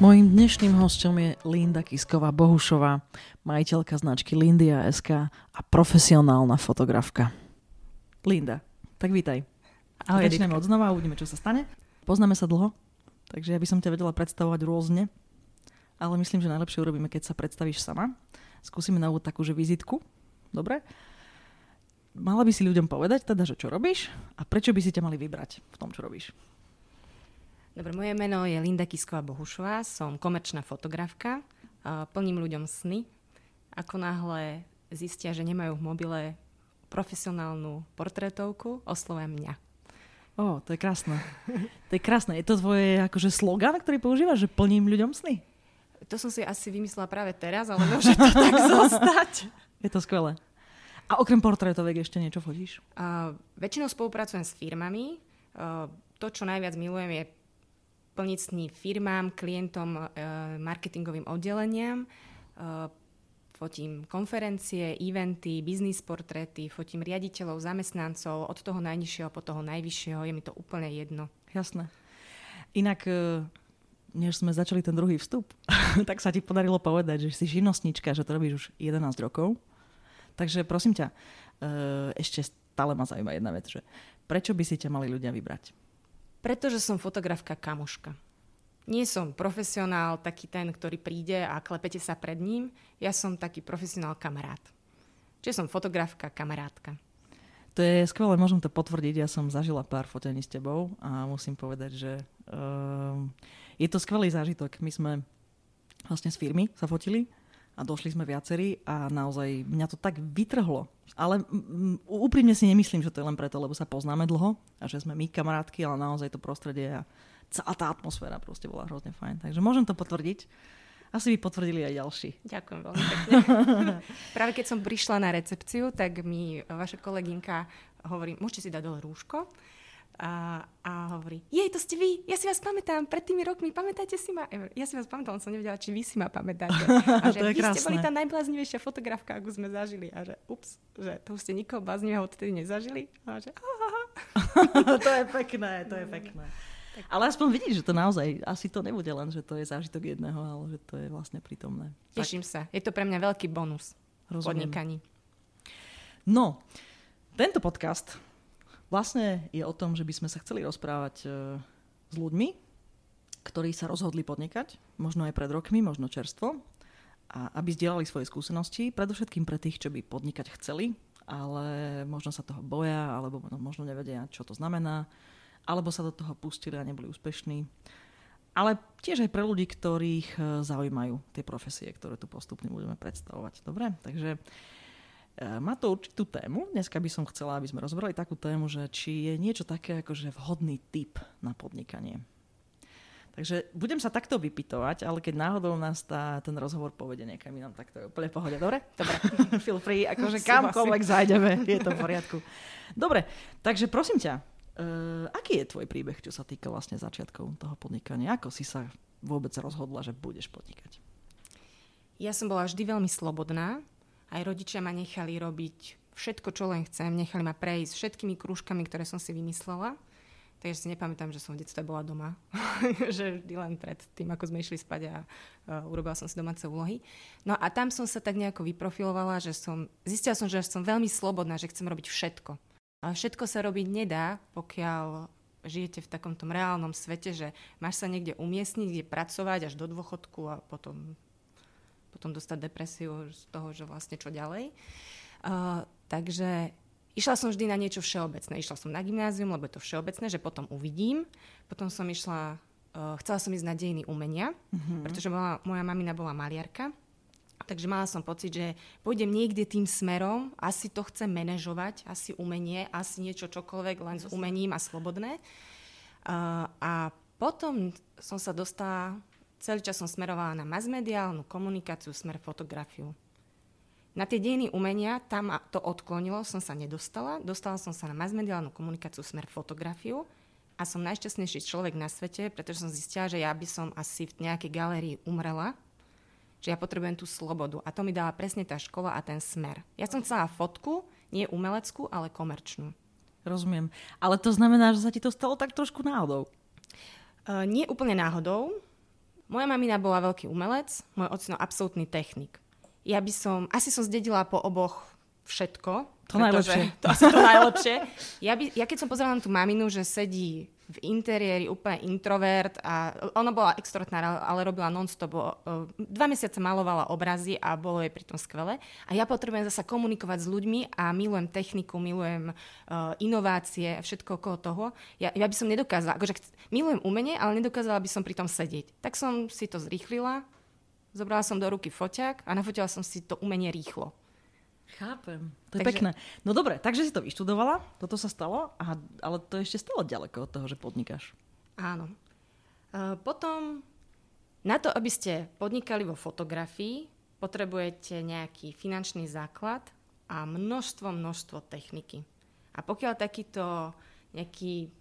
Mojím dnešným hostom je Linda Kisková Bohušová, majiteľka značky Lindia SK a profesionálna fotografka. Linda, tak vítaj. Ahoj, Začneme od znova a uvidíme, čo sa stane. Poznáme sa dlho, takže ja by som ťa vedela predstavovať rôzne, ale myslím, že najlepšie urobíme, keď sa predstavíš sama. Skúsime na úvod takú, že vizitku. Dobre? Mala by si ľuďom povedať teda, že čo robíš a prečo by si ťa mali vybrať v tom, čo robíš. Dobre, moje meno je Linda Kisková Bohušová, som komerčná fotografka, plním ľuďom sny. Ako náhle zistia, že nemajú v mobile profesionálnu portrétovku, oslovia mňa. Ó, oh, to je krásne. To je krásne. Je to tvoje akože slogan, ktorý používaš, že plním ľuďom sny? To som si asi vymyslela práve teraz, ale môže to tak zostať. Je to skvelé. A okrem portrétovek ešte niečo fotíš? Uh, väčšinou spolupracujem s firmami. Uh, to, čo najviac milujem, je plniť sny firmám, klientom, e, marketingovým oddeleniam. E, fotím konferencie, eventy, biznis portréty, fotím riaditeľov, zamestnancov, od toho najnižšieho po toho najvyššieho. Je mi to úplne jedno. Jasné. Inak, e, než sme začali ten druhý vstup, tak sa ti podarilo povedať, že si živnostnička, že to robíš už 11 rokov. Takže prosím ťa, ešte stále ma zaujíma jedna vec, že prečo by si ťa mali ľudia vybrať? Pretože som fotografka kamoška. Nie som profesionál, taký ten, ktorý príde a klepete sa pred ním. Ja som taký profesionál kamarát. Čiže som fotografka, kamarátka. To je skvelé, môžem to potvrdiť. Ja som zažila pár fotení s tebou a musím povedať, že uh, je to skvelý zážitok. My sme vlastne z firmy sa fotili a došli sme viacerí a naozaj mňa to tak vytrhlo. Ale úprimne si nemyslím, že to je len preto, lebo sa poznáme dlho a že sme my kamarátky, ale naozaj to prostredie a celá tá atmosféra proste bola hrozne fajn. Takže môžem to potvrdiť. Asi by potvrdili aj ďalší. Ďakujem veľmi pekne. Práve keď som prišla na recepciu, tak mi vaša kolegynka hovorí, môžete si dať dole rúško a, a hovorí, jej, to ste vy, ja si vás pamätám, pred tými rokmi, pamätáte si ma? Ja si vás pamätám, som nevedela, či vy si ma pamätáte. A že to je vy krásne. ste boli tá najbláznivejšia fotografka, akú sme zažili. A že ups, že to ste nikoho bláznivého odtedy nezažili. A že to je pekné, to je pekné. Ale aspoň vidíš, že to naozaj, asi to nebude len, že to je zážitok jedného, ale že to je vlastne prítomné. Teším tak. sa. Je to pre mňa veľký bonus v podnikaní. No, tento podcast vlastne je o tom, že by sme sa chceli rozprávať e, s ľuďmi, ktorí sa rozhodli podnikať, možno aj pred rokmi, možno čerstvo, a aby zdieľali svoje skúsenosti, predovšetkým pre tých, čo by podnikať chceli, ale možno sa toho boja, alebo možno nevedia, čo to znamená, alebo sa do toho pustili a neboli úspešní. Ale tiež aj pre ľudí, ktorých e, zaujímajú tie profesie, ktoré tu postupne budeme predstavovať. Dobre? Takže E, má to určitú tému. Dneska by som chcela, aby sme rozbrali takú tému, že či je niečo také ako že vhodný typ na podnikanie. Takže budem sa takto vypitovať, ale keď náhodou nás tá, ten rozhovor povedie niekam inám, tak to je úplne pohode. Dobre? Dobre. Feel free, akože kamkoľvek zájdeme, je to v poriadku. Dobre, takže prosím ťa, uh, aký je tvoj príbeh, čo sa týka vlastne začiatkov toho podnikania? Ako si sa vôbec rozhodla, že budeš podnikať? Ja som bola vždy veľmi slobodná aj rodičia ma nechali robiť všetko, čo len chcem. Nechali ma prejsť všetkými krúžkami, ktoré som si vymyslela. Takže si nepamätám, že som v detstve bola doma. že vždy len pred tým, ako sme išli spať a uh, urobila som si domáce úlohy. No a tam som sa tak nejako vyprofilovala, že som, zistila som, že som veľmi slobodná, že chcem robiť všetko. A všetko sa robiť nedá, pokiaľ žijete v takomto reálnom svete, že máš sa niekde umiestniť, kde pracovať až do dôchodku a potom potom dostať depresiu z toho, že vlastne čo ďalej. Uh, takže išla som vždy na niečo všeobecné. Išla som na gymnázium, lebo je to všeobecné, že potom uvidím. Potom som išla, uh, chcela som ísť na dejiny umenia, mm-hmm. pretože bola, moja mamina bola maliarka. Takže mala som pocit, že pôjdem niekde tým smerom, asi to chcem manažovať, asi umenie, asi niečo čokoľvek, len s umením a slobodné. Uh, a potom som sa dostala celý čas som smerovala na masmediálnu komunikáciu, smer fotografiu. Na tie dejiny umenia, tam to odklonilo, som sa nedostala. Dostala som sa na masmediálnu komunikáciu smer fotografiu a som najšťastnejší človek na svete, pretože som zistila, že ja by som asi v nejakej galérii umrela, že ja potrebujem tú slobodu. A to mi dala presne tá škola a ten smer. Ja som chcela fotku, nie umeleckú, ale komerčnú. Rozumiem. Ale to znamená, že sa ti to stalo tak trošku náhodou. Uh, nie úplne náhodou. Moja mamina bola veľký umelec, môj ocino absolútny technik. Ja by som, asi som zdedila po oboch všetko. To najlepšie. To asi to najlepšie. Ja, by, ja keď som pozerala na tú maminu, že sedí v interiéri úplne introvert a ona bola extrovertná, ale robila non-stop. Dva mesiace malovala obrazy a bolo jej pritom skvelé. A ja potrebujem zasa komunikovať s ľuďmi a milujem techniku, milujem uh, inovácie a všetko okolo toho. Ja, ja by som nedokázala, akože milujem umenie, ale nedokázala by som pri tom sedieť. Tak som si to zrýchlila, zobrala som do ruky foťák a nafotila som si to umenie rýchlo. Chápem. To je takže... pekné. No dobre, takže si to vyštudovala, toto sa stalo, a, ale to je ešte stalo ďaleko od toho, že podnikáš. Áno. Uh, potom, na to, aby ste podnikali vo fotografii, potrebujete nejaký finančný základ a množstvo, množstvo techniky. A pokiaľ takýto nejaký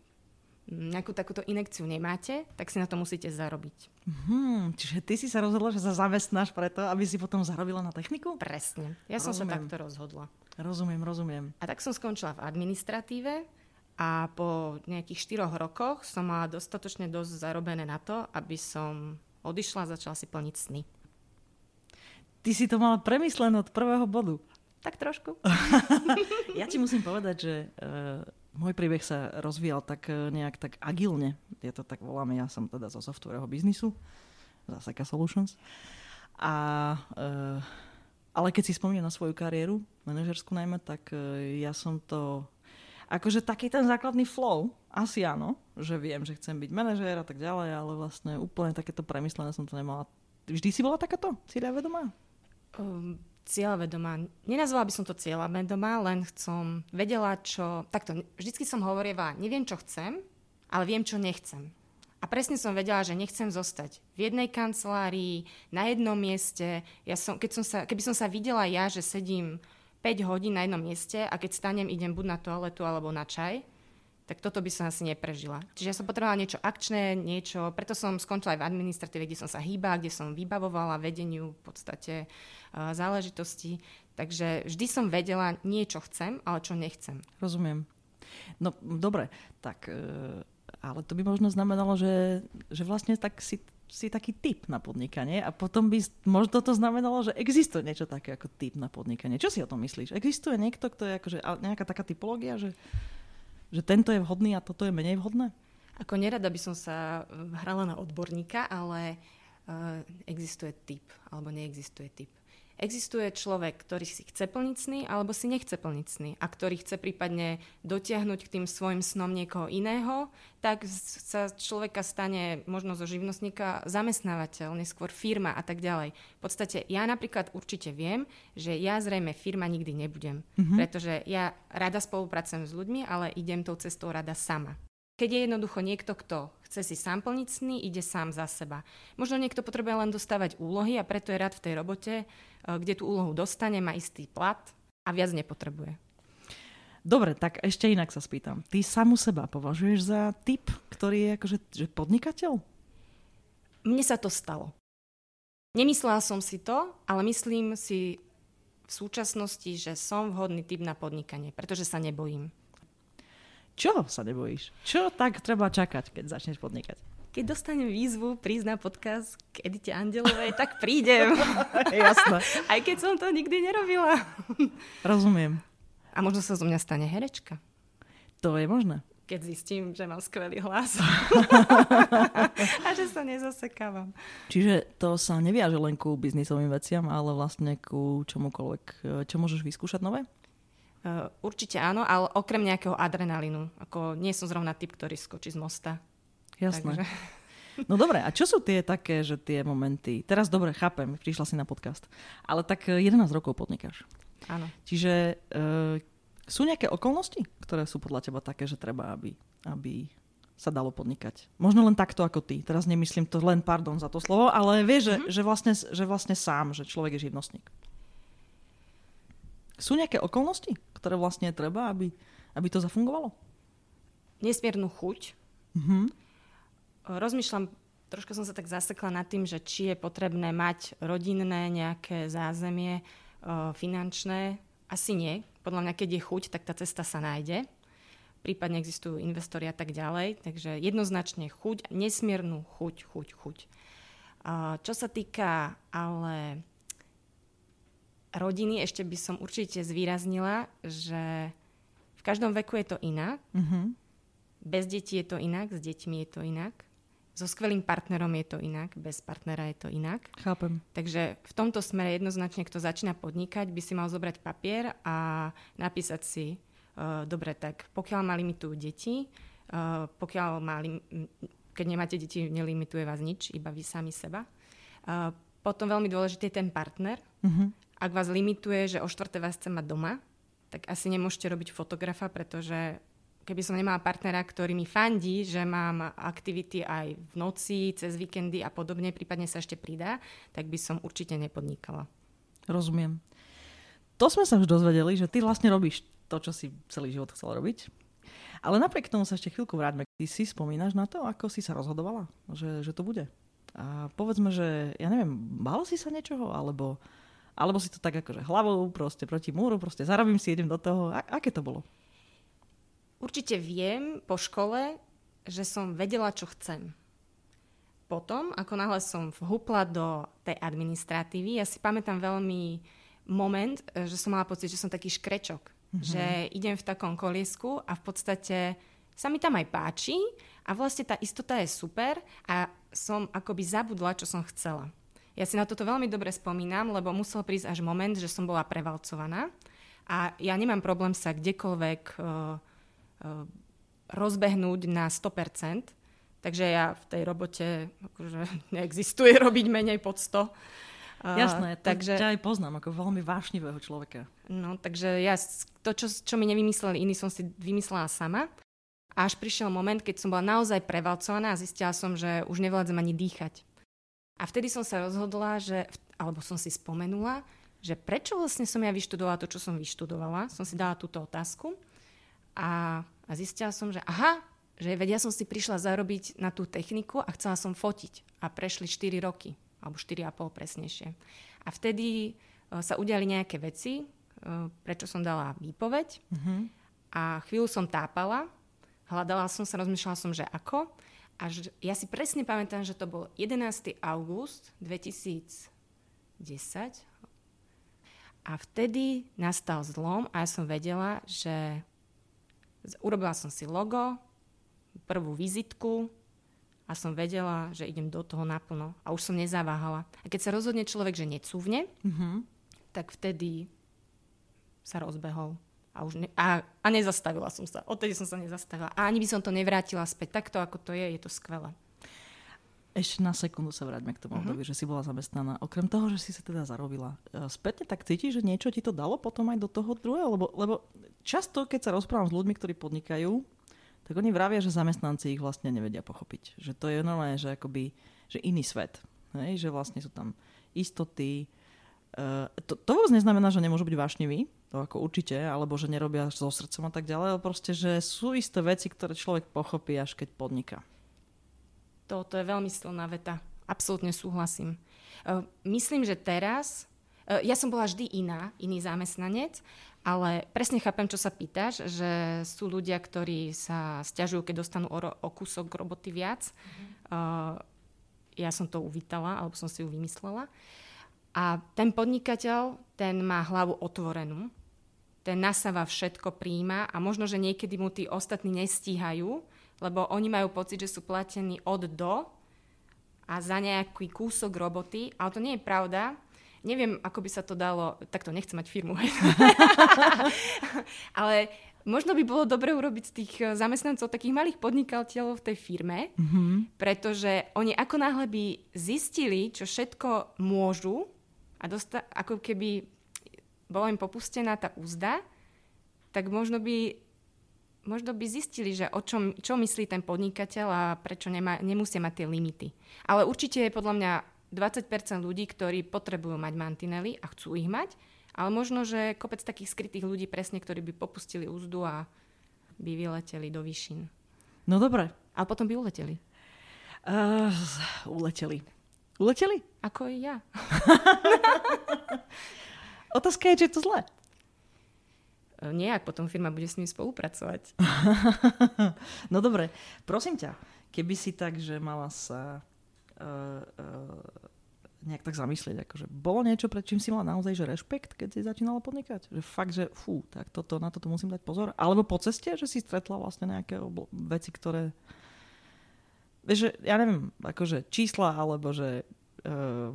nejakú takúto inekciu nemáte, tak si na to musíte zarobiť. Hmm, čiže ty si sa rozhodla, že sa zamestnáš preto, aby si potom zarobila na techniku? Presne. Ja rozumiem. som sa takto rozhodla. Rozumiem, rozumiem. A tak som skončila v administratíve a po nejakých 4 rokoch som mala dostatočne dosť zarobené na to, aby som odišla a začala si plniť sny. Ty si to mala premyslené od prvého bodu. Tak trošku. ja ti musím povedať, že uh, môj príbeh sa rozvíjal tak e, nejak tak agilne. Je to tak voláme, ja som teda zo softwareho biznisu, Zaseka Solutions. A, e, ale keď si spomínam na svoju kariéru, manažersku najmä, tak e, ja som to... Akože taký ten základný flow, asi áno, že viem, že chcem byť manažér a tak ďalej, ale vlastne úplne takéto premyslené som to nemala. Vždy si bola takáto cieľavedomá? Um, cieľavedomá. Nenazvala by som to cieľavedomá, len som vedela, čo... Takto, vždycky som hovorila, neviem, čo chcem, ale viem, čo nechcem. A presne som vedela, že nechcem zostať v jednej kancelárii, na jednom mieste. Ja som, keď som sa, keby som sa videla ja, že sedím 5 hodín na jednom mieste a keď stanem, idem buď na toaletu alebo na čaj, tak toto by som asi neprežila. Čiže ja som potrebovala niečo akčné, niečo, preto som skončila aj v administratíve, kde som sa hýbala, kde som vybavovala vedeniu v podstate uh, záležitosti. Takže vždy som vedela, niečo chcem, ale čo nechcem. Rozumiem. No dobre, tak, uh, ale to by možno znamenalo, že, že vlastne tak si si taký typ na podnikanie a potom by možno to znamenalo, že existuje niečo také ako typ na podnikanie. Čo si o tom myslíš? Existuje niekto, kto je akože nejaká taká typológia, že že tento je vhodný a toto je menej vhodné? Ako nerada by som sa eh, hrala na odborníka, ale uh, existuje typ, alebo neexistuje typ. Existuje človek, ktorý si chce plniť sny, alebo si nechce plniť sny a ktorý chce prípadne dotiahnuť k tým svojim snom niekoho iného, tak sa človeka stane možno zo živnostníka zamestnávateľ, neskôr firma a tak ďalej. V podstate ja napríklad určite viem, že ja zrejme firma nikdy nebudem, mm-hmm. pretože ja rada spolupracujem s ľuďmi, ale idem tou cestou rada sama. Keď je jednoducho niekto, kto chce si sám plniť sny, ide sám za seba. Možno niekto potrebuje len dostávať úlohy a preto je rád v tej robote, eh, kde tú úlohu dostane, má istý plat a viac nepotrebuje. Dobre, tak ešte inak sa spýtam. Ty samu seba považuješ za typ, ktorý je akože že podnikateľ? Mne sa to stalo. Nemyslela som si to, ale myslím si v súčasnosti, že som vhodný typ na podnikanie, pretože sa nebojím. Čo sa nebojíš? Čo tak treba čakať, keď začneš podnikať? Keď dostanem výzvu prísť na podcast k Edite Andelovej, tak prídem. Jasné. Aj keď som to nikdy nerobila. Rozumiem. A možno sa zo mňa stane herečka. To je možné. Keď zistím, že mám skvelý hlas. a že sa nezasekávam. Čiže to sa neviaže len ku biznisovým veciam, ale vlastne ku čomukoľvek. Čo môžeš vyskúšať nové? Uh, určite áno, ale okrem nejakého adrenalínu. Ako nie som zrovna typ, ktorý skočí z mosta. Jasné. Takže... No dobre, a čo sú tie také, že tie momenty... Teraz dobre, chápem, prišla si na podcast. Ale tak 11 e, rokov podnikáš. Áno. Čiže uh, sú nejaké okolnosti, ktoré sú podľa teba také, že treba, aby, aby sa dalo podnikať. Možno len takto ako ty. Teraz nemyslím to len, pardon za to slovo, ale vieš, mm-hmm. že, mhm. že, vlastne, že vlastne sám, že človek je živnostník. Sú nejaké okolnosti, ktoré vlastne treba, aby, aby to zafungovalo? Nesmiernu chuť. Mm-hmm. Rozmýšľam, trošku som sa tak zasekla nad tým, že či je potrebné mať rodinné nejaké zázemie, finančné. Asi nie. Podľa mňa, keď je chuť, tak tá cesta sa nájde. Prípadne existujú investori a tak ďalej. Takže jednoznačne chuť, nesmiernu chuť, chuť, chuť. Čo sa týka ale rodiny, ešte by som určite zvýraznila, že v každom veku je to inak. Mm-hmm. Bez detí je to inak, s deťmi je to inak. So skvelým partnerom je to inak, bez partnera je to inak. Chápem. Takže v tomto smere jednoznačne, kto začína podnikať, by si mal zobrať papier a napísať si, uh, dobre, tak pokiaľ ma limitujú deti, uh, pokiaľ má lim- keď nemáte deti, nelimituje vás nič, iba vy sami seba. Uh, potom veľmi dôležitý je ten partner. Uh-huh. Ak vás limituje, že o štvrté vás chce mať doma, tak asi nemôžete robiť fotografa, pretože keby som nemala partnera, ktorý mi fandí, že mám aktivity aj v noci, cez víkendy a podobne, prípadne sa ešte pridá, tak by som určite nepodnikala. Rozumiem. To sme sa už dozvedeli, že ty vlastne robíš to, čo si celý život chcel robiť. Ale napriek tomu sa ešte chvíľku vráťme. Ty si spomínaš na to, ako si sa rozhodovala, že, že to bude? A povedzme, že, ja neviem, bál si sa niečoho, alebo alebo si to tak akože hlavou proste proti múru, proste zarobím si, idem do toho. A- aké to bolo? Určite viem po škole, že som vedela, čo chcem. Potom, ako náhle som vhupla do tej administratívy, ja si pamätám veľmi moment, že som mala pocit, že som taký škrečok. Mm-hmm. Že idem v takom koliesku a v podstate sa mi tam aj páči a vlastne tá istota je super a som akoby zabudla, čo som chcela. Ja si na toto veľmi dobre spomínam, lebo musel prísť až moment, že som bola prevalcovaná a ja nemám problém sa kdekoľvek uh, uh, rozbehnúť na 100%, takže ja v tej robote akože neexistuje robiť menej pod 100. Uh, Jasné, takže, ťa aj poznám ako veľmi vášnivého človeka. No, takže ja to, čo, čo mi nevymysleli iní, som si vymyslela sama. Až prišiel moment, keď som bola naozaj prevalcovaná a zistila som, že už nevládzem ani dýchať. A vtedy som sa rozhodla, že, alebo som si spomenula, že prečo vlastne som ja vyštudovala to, čo som vyštudovala. Som si dala túto otázku a, a zistila som, že aha, že vedia som si prišla zarobiť na tú techniku a chcela som fotiť. A prešli 4 roky, alebo 4,5 presnejšie. A vtedy uh, sa udiali nejaké veci, uh, prečo som dala výpoveď. Mm-hmm. A chvíľu som tápala, hľadala som sa, rozmýšľala som, že ako až, ja si presne pamätám, že to bol 11. august 2010 a vtedy nastal zlom a ja som vedela, že urobila som si logo, prvú vizitku a som vedela, že idem do toho naplno a už som nezaváhala. A keď sa rozhodne človek, že necúvne, mm-hmm. tak vtedy sa rozbehol. A, už ne, a, a nezastavila som sa. Odtedy som sa nezastavila. A ani by som to nevrátila späť. Takto, ako to je, je to skvelé. Ešte na sekundu sa vráťme k tomu uh-huh. období, že si bola zamestnaná. Okrem toho, že si sa teda zarobila, e, spätne tak cítiš, že niečo ti to dalo potom aj do toho druhého? Lebo, lebo často, keď sa rozprávam s ľuďmi, ktorí podnikajú, tak oni vravia, že zamestnanci ich vlastne nevedia pochopiť. Že to je normálne, že akoby, že iný svet. Hej? Že vlastne sú tam istoty. Uh, to, to vôbec neznamená, že nemôžu byť vášniví, to ako určite, alebo že nerobia so srdcom a tak ďalej, ale proste, že sú isté veci, ktoré človek pochopí, až keď podniká. Toto je veľmi silná veta. Absolútne súhlasím. Uh, myslím, že teraz, uh, ja som bola vždy iná, iný zamestnanec, ale presne chápem, čo sa pýtaš, že sú ľudia, ktorí sa stiažujú, keď dostanú o, ro- o kúsok roboty viac. Uh, ja som to uvítala, alebo som si ju vymyslela. A ten podnikateľ, ten má hlavu otvorenú ten nasáva všetko príjma a možno, že niekedy mu tí ostatní nestíhajú, lebo oni majú pocit, že sú platení od do a za nejaký kúsok roboty, ale to nie je pravda. Neviem, ako by sa to dalo, takto nechcem mať firmu, ale možno by bolo dobre urobiť z tých eh, zamestnancov takých malých podnikateľov v tej firme, mm-hmm. pretože oni ako náhle by zistili, čo všetko môžu a dosta- ako keby bola im popustená tá úzda, tak možno by, možno by zistili, že o čom, čo myslí ten podnikateľ a prečo nemá, nemusia mať tie limity. Ale určite je podľa mňa 20% ľudí, ktorí potrebujú mať mantinely a chcú ich mať Ale možno, že kopec takých skrytých ľudí presne, ktorí by popustili úzdu a by vyleteli do výšin. No dobre. Ale potom by uleteli. Uh, uleteli. Uleteli? Ako i ja. Otázka je, či je to zlé. E, nie, ak potom firma bude s ním spolupracovať. no dobre, prosím ťa, keby si tak, že mala sa uh, uh, nejak tak zamyslieť, akože bolo niečo, pred čím si mala naozaj že rešpekt, keď si začínala podnikať? Že fakt, že fú, tak toto, na toto musím dať pozor. Alebo po ceste, že si stretla vlastne nejaké obl- veci, ktoré vieš, že, ja neviem, akože čísla, alebo že uh,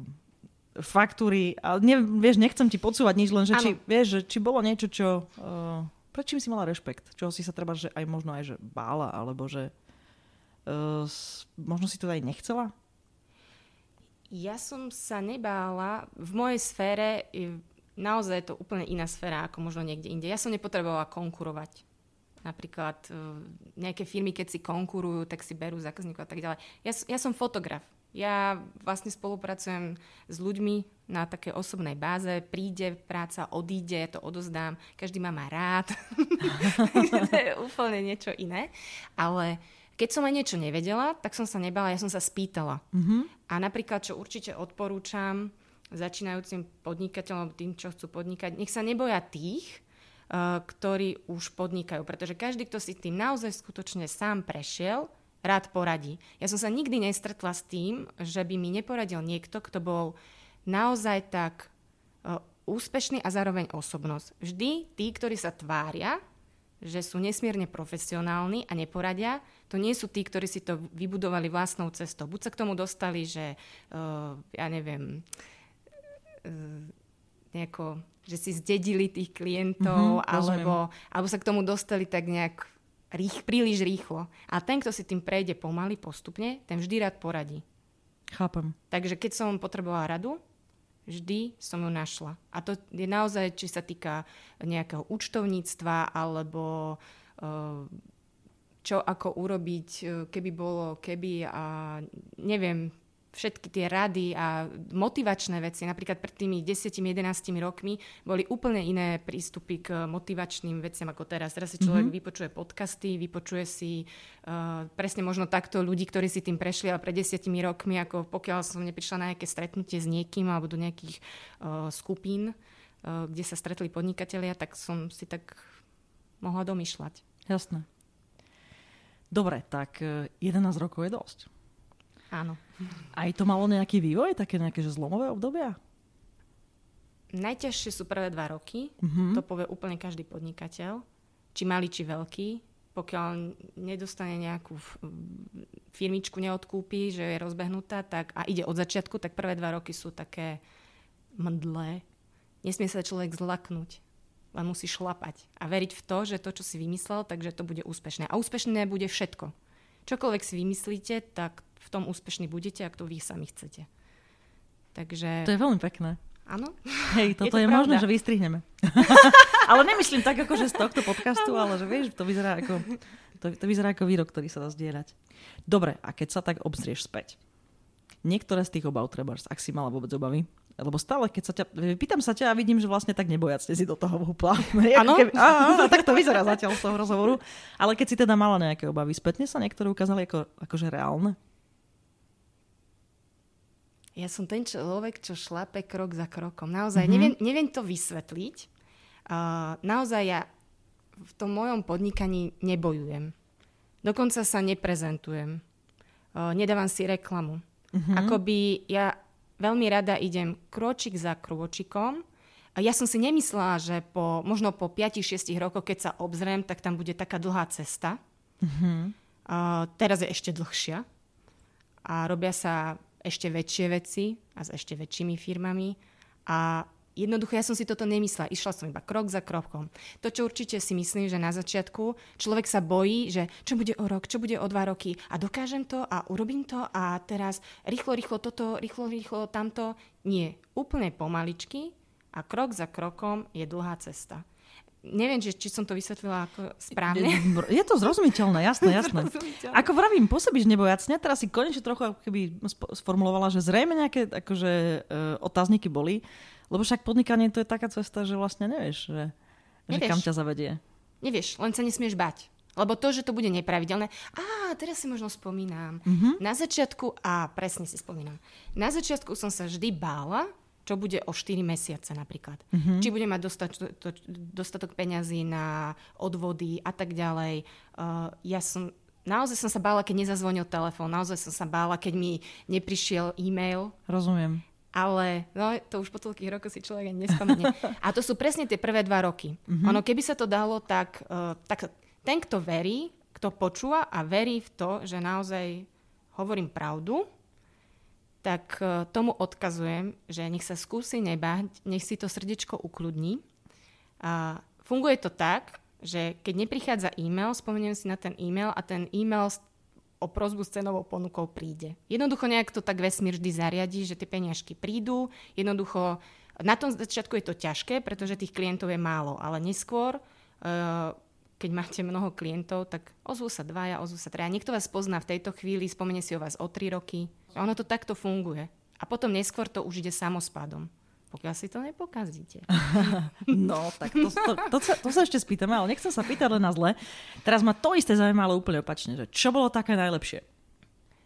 faktúry, ale ne, vieš, nechcem ti podsúvať nič, len že či, vieš, že či bolo niečo, čo, uh, pred čím si mala rešpekt, čoho si sa treba, že aj možno aj, že bála, alebo že uh, možno si to aj nechcela? Ja som sa nebála. V mojej sfére naozaj je to úplne iná sféra ako možno niekde inde. Ja som nepotrebovala konkurovať. Napríklad uh, nejaké firmy, keď si konkurujú, tak si berú zákazníkov a tak ďalej. Ja, ja som fotograf. Ja vlastne spolupracujem s ľuďmi na také osobnej báze. Príde práca, odíde, to odozdám. Každý ma má rád. to je úplne niečo iné. Ale keď som aj niečo nevedela, tak som sa nebala, ja som sa spýtala. Mm-hmm. A napríklad, čo určite odporúčam začínajúcim podnikateľom, tým, čo chcú podnikať, nech sa neboja tých, uh, ktorí už podnikajú. Pretože každý, kto si tým naozaj skutočne sám prešiel, rád poradí. Ja som sa nikdy nestretla s tým, že by mi neporadil niekto, kto bol naozaj tak uh, úspešný a zároveň osobnosť. Vždy tí, ktorí sa tvária, že sú nesmierne profesionálni a neporadia, to nie sú tí, ktorí si to vybudovali vlastnou cestou. Buď sa k tomu dostali, že uh, ja neviem, uh, nejako, že si zdedili tých klientov, mm-hmm, alebo, alebo sa k tomu dostali tak nejak rých, príliš rýchlo. A ten, kto si tým prejde pomaly, postupne, ten vždy rád poradí. Chápem. Takže keď som potrebovala radu, vždy som ju našla. A to je naozaj, či sa týka nejakého účtovníctva, alebo uh, čo ako urobiť, eh, keby bolo, keby a neviem, všetky tie rady a motivačné veci, napríklad pred tými 10-11 rokmi, boli úplne iné prístupy k motivačným veciam ako teraz. Teraz si človek mm-hmm. vypočuje podcasty, vypočuje si uh, presne možno takto ľudí, ktorí si tým prešli, ale pred desiatimi rokmi, ako pokiaľ som neprišla na nejaké stretnutie s niekým alebo do nejakých uh, skupín, uh, kde sa stretli podnikatelia, tak som si tak mohla domýšľať. Jasné. Dobre, tak 11 rokov je dosť. Áno. Aj to malo nejaký vývoj, také nejaké že zlomové obdobia? Najťažšie sú prvé dva roky, mm-hmm. to povie úplne každý podnikateľ, či malý, či veľký. Pokiaľ nedostane nejakú firmičku, neodkúpi, že je rozbehnutá tak, a ide od začiatku, tak prvé dva roky sú také mdlé. Nesmie sa človek zlaknúť len musí šlapať a veriť v to, že to, čo si vymyslel, takže to bude úspešné. A úspešné bude všetko. Čokoľvek si vymyslíte, tak v tom úspešní budete, ak to vy sami chcete. Takže... To je veľmi pekné. Áno. Hej, toto je, to je možné, že vystrihneme. ale nemyslím tak, ako že z tohto podcastu, ale že vieš, to vyzerá ako, to, to vyzerá ako výrok, ktorý sa dá zdieľať. Dobre, a keď sa tak obzrieš späť, niektoré z tých obav treba, ak si mala vôbec obavy, lebo stále, keď sa ťa, pýtam sa ťa a vidím, že vlastne tak nebojac si do toho vhúpla. Áno? tak to vyzerá zatiaľ z toho rozhovoru. Ale keď si teda mala nejaké obavy, spätne sa niektoré ukázali ako, akože reálne? Ja som ten človek, čo šlape krok za krokom. Naozaj, mm-hmm. neviem, neviem to vysvetliť. Uh, naozaj ja v tom mojom podnikaní nebojujem. Dokonca sa neprezentujem. Uh, nedávam si reklamu. Mm-hmm. Akoby ja veľmi rada idem kročik za krôčikom. A ja som si nemyslela, že po, možno po 5-6 rokoch, keď sa obzriem, tak tam bude taká dlhá cesta. Mm-hmm. Uh, teraz je ešte dlhšia. A robia sa ešte väčšie veci a s ešte väčšími firmami. A jednoducho ja som si toto nemyslela. Išla som iba krok za krokom. To, čo určite si myslím, že na začiatku človek sa bojí, že čo bude o rok, čo bude o dva roky a dokážem to a urobím to a teraz rýchlo, rýchlo toto, rýchlo, rýchlo tamto. Nie. Úplne pomaličky a krok za krokom je dlhá cesta. Neviem, či, či som to vysvetlila ako správne. Je, je to zrozumiteľné, jasné, jasné. Zrozumiteľné. Ako vravím, pôsobíš nebojacne, teraz si konečne trochu ako keby sformulovala, že zrejme nejaké akože, e, otázniky boli, lebo však podnikanie to je taká cesta, že vlastne nevieš, že, že Nevieš. kam ťa zavedie. Nevieš, len sa nesmieš bať. Lebo to, že to bude nepravidelné... Á, teraz si možno spomínam. Mhm. Na začiatku... Á, presne si spomínam. Na začiatku som sa vždy bála, čo bude o 4 mesiace napríklad. Mhm. Či budem mať dostatok, to, dostatok peňazí na odvody a tak ďalej. Uh, ja som... Naozaj som sa bála, keď nezazvonil telefón. Naozaj som sa bála, keď mi neprišiel e-mail. Rozumiem. Ale no, to už po toľkých rokoch si človek ani nespomenie. A to sú presne tie prvé dva roky. Mm-hmm. Ono, keby sa to dalo, tak, uh, tak ten, kto verí, kto počúva a verí v to, že naozaj hovorím pravdu, tak uh, tomu odkazujem, že nech sa skúsi nebáť, nech si to srdiečko ukludní. A funguje to tak, že keď neprichádza e-mail, spomeniem si na ten e-mail a ten e-mail o prozbu s cenovou ponukou príde. Jednoducho nejak to tak vesmír vždy zariadí, že tie peniažky prídu. Jednoducho na tom začiatku je to ťažké, pretože tých klientov je málo, ale neskôr, eh, keď máte mnoho klientov, tak ozvú sa dvaja, ozvú sa traja. Niekto vás pozná v tejto chvíli, spomenie si o vás o tri roky. Ono to takto funguje. A potom neskôr to už ide samospádom. Pokiaľ si to nepokazíte. No, tak to, to, to, sa, to sa ešte spýtame, ale nechcem sa pýtať len na zle. Teraz ma to isté zaujíma, ale úplne opačne, že čo bolo také najlepšie?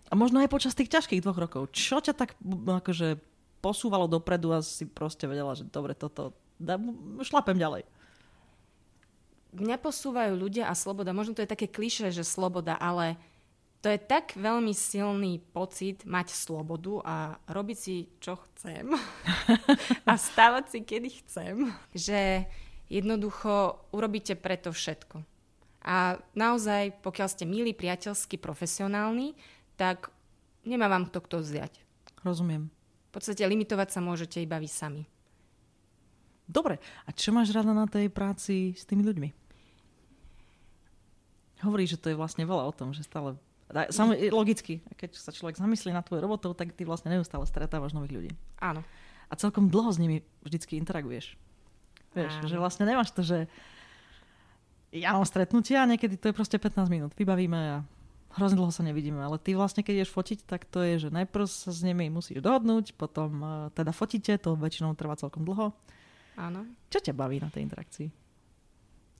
A možno aj počas tých ťažkých dvoch rokov. Čo ťa tak akože posúvalo dopredu a si proste vedela, že dobre, toto, da, šlapem ďalej. Mňa posúvajú ľudia a sloboda. Možno to je také kliše, že sloboda, ale to je tak veľmi silný pocit mať slobodu a robiť si, čo chcem a stávať si, kedy chcem, že jednoducho urobíte preto všetko. A naozaj, pokiaľ ste milí, priateľskí, profesionálni, tak nemá vám kto kto vziať. Rozumiem. V podstate limitovať sa môžete iba vy sami. Dobre, a čo máš rada na tej práci s tými ľuďmi? Hovoríš, že to je vlastne veľa o tom, že stále... a Sam, logicky, keď sa človek zamyslí na tvojou robotou, tak ty vlastne neustále stretávaš nových ľudí. Áno. A celkom dlho s nimi vždycky interaguješ. Vieš, Áno. že vlastne nemáš to, že ja mám stretnutia a niekedy to je proste 15 minút. Vybavíme a hrozne dlho sa nevidíme. Ale ty vlastne, keď ideš fotiť, tak to je, že najprv sa s nimi musíš dohodnúť, potom uh, teda fotíte, to väčšinou trvá celkom dlho. Áno. Čo ťa baví na tej interakcii?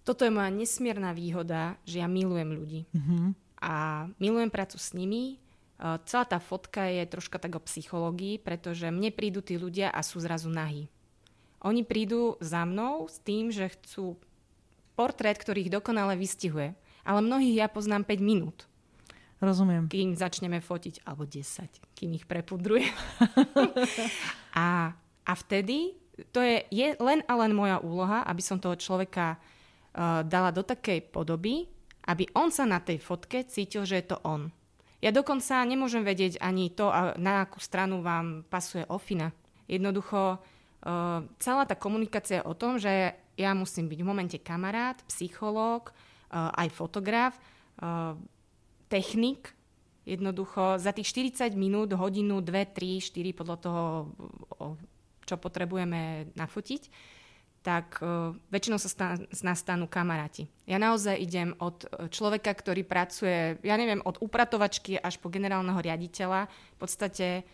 Toto je moja nesmierna výhoda, že ja milujem ľudí. Mhm. A milujem prácu s nimi. Uh, Celá tá fotka je troška tak o psychológii, pretože mne prídu tí ľudia a sú zrazu nahí. Oni prídu za mnou s tým, že chcú portrét, ktorý ich dokonale vystihuje. Ale mnohých ja poznám 5 minút, Rozumiem. kým začneme fotiť, alebo 10, kým ich prepudruje. a, a vtedy to je, je len a len moja úloha, aby som toho človeka uh, dala do takej podoby, aby on sa na tej fotke cítil, že je to on. Ja dokonca nemôžem vedieť ani to, na akú stranu vám pasuje ofina. Jednoducho, uh, celá tá komunikácia je o tom, že ja musím byť v momente kamarát, psychológ, uh, aj fotograf, uh, technik, jednoducho za tých 40 minút, hodinu, 2, 3, 4, podľa toho, čo potrebujeme nafotiť, tak uh, väčšinou sa z nás stanú kamaráti. Ja naozaj idem od e, človeka, ktorý pracuje, ja neviem, od upratovačky až po generálneho riaditeľa. V podstate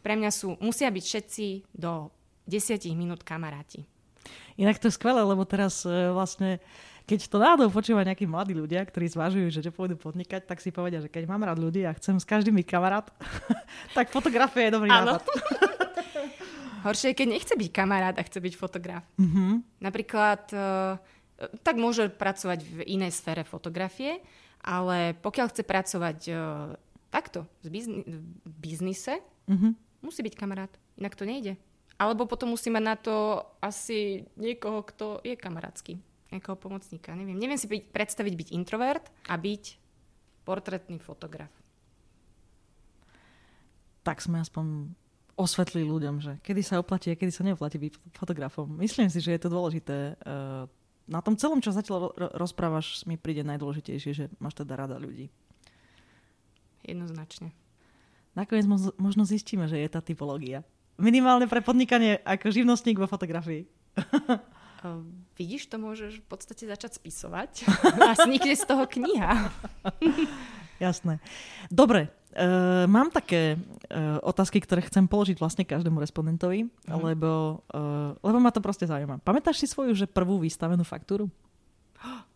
pre mňa sú, musia byť všetci do 10 minút kamaráti. Inak to je skvelé, lebo teraz e, vlastne, keď to náhodou počúva nejakí mladí ľudia, ktorí zvažujú, že pôjdu podnikať, tak si povedia, že keď mám rád ľudí a chcem s každým byť kamarát, tak fotografia je dobrý Áno. nápad. Horšie je, keď nechce byť kamarát a chce byť fotograf. Mhm. Napríklad, e, tak môže pracovať v inej sfére fotografie, ale pokiaľ chce pracovať e, takto, v bizni- biznise, Mhm. musí byť kamarát, inak to nejde. Alebo potom musí mať na to asi niekoho, kto je kamarátsky, nejakého pomocníka. Neviem, neviem si byť, predstaviť byť introvert a byť portrétny fotograf. Tak sme aspoň osvetlili ľuďom, že kedy sa oplatí a kedy sa neoplatí byť fotografom. Myslím si, že je to dôležité. eh, Na tom celom, čo zatiaľ ro- rozprávaš, mi príde najdôležitejšie, že máš teda rada ľudí. Jednoznačne. Nakoniec mo- možno zistíme, že je tá typológia. Minimálne pre podnikanie ako živnostník vo fotografii. Uh, vidíš, to môžeš v podstate začať spisovať a vznikne z toho kniha. Jasné. Dobre, uh, mám také uh, otázky, ktoré chcem položiť vlastne každému respondentovi, mm. lebo, uh, lebo ma to proste zaujíma. Pamätáš si svoju, že prvú vystavenú faktúru?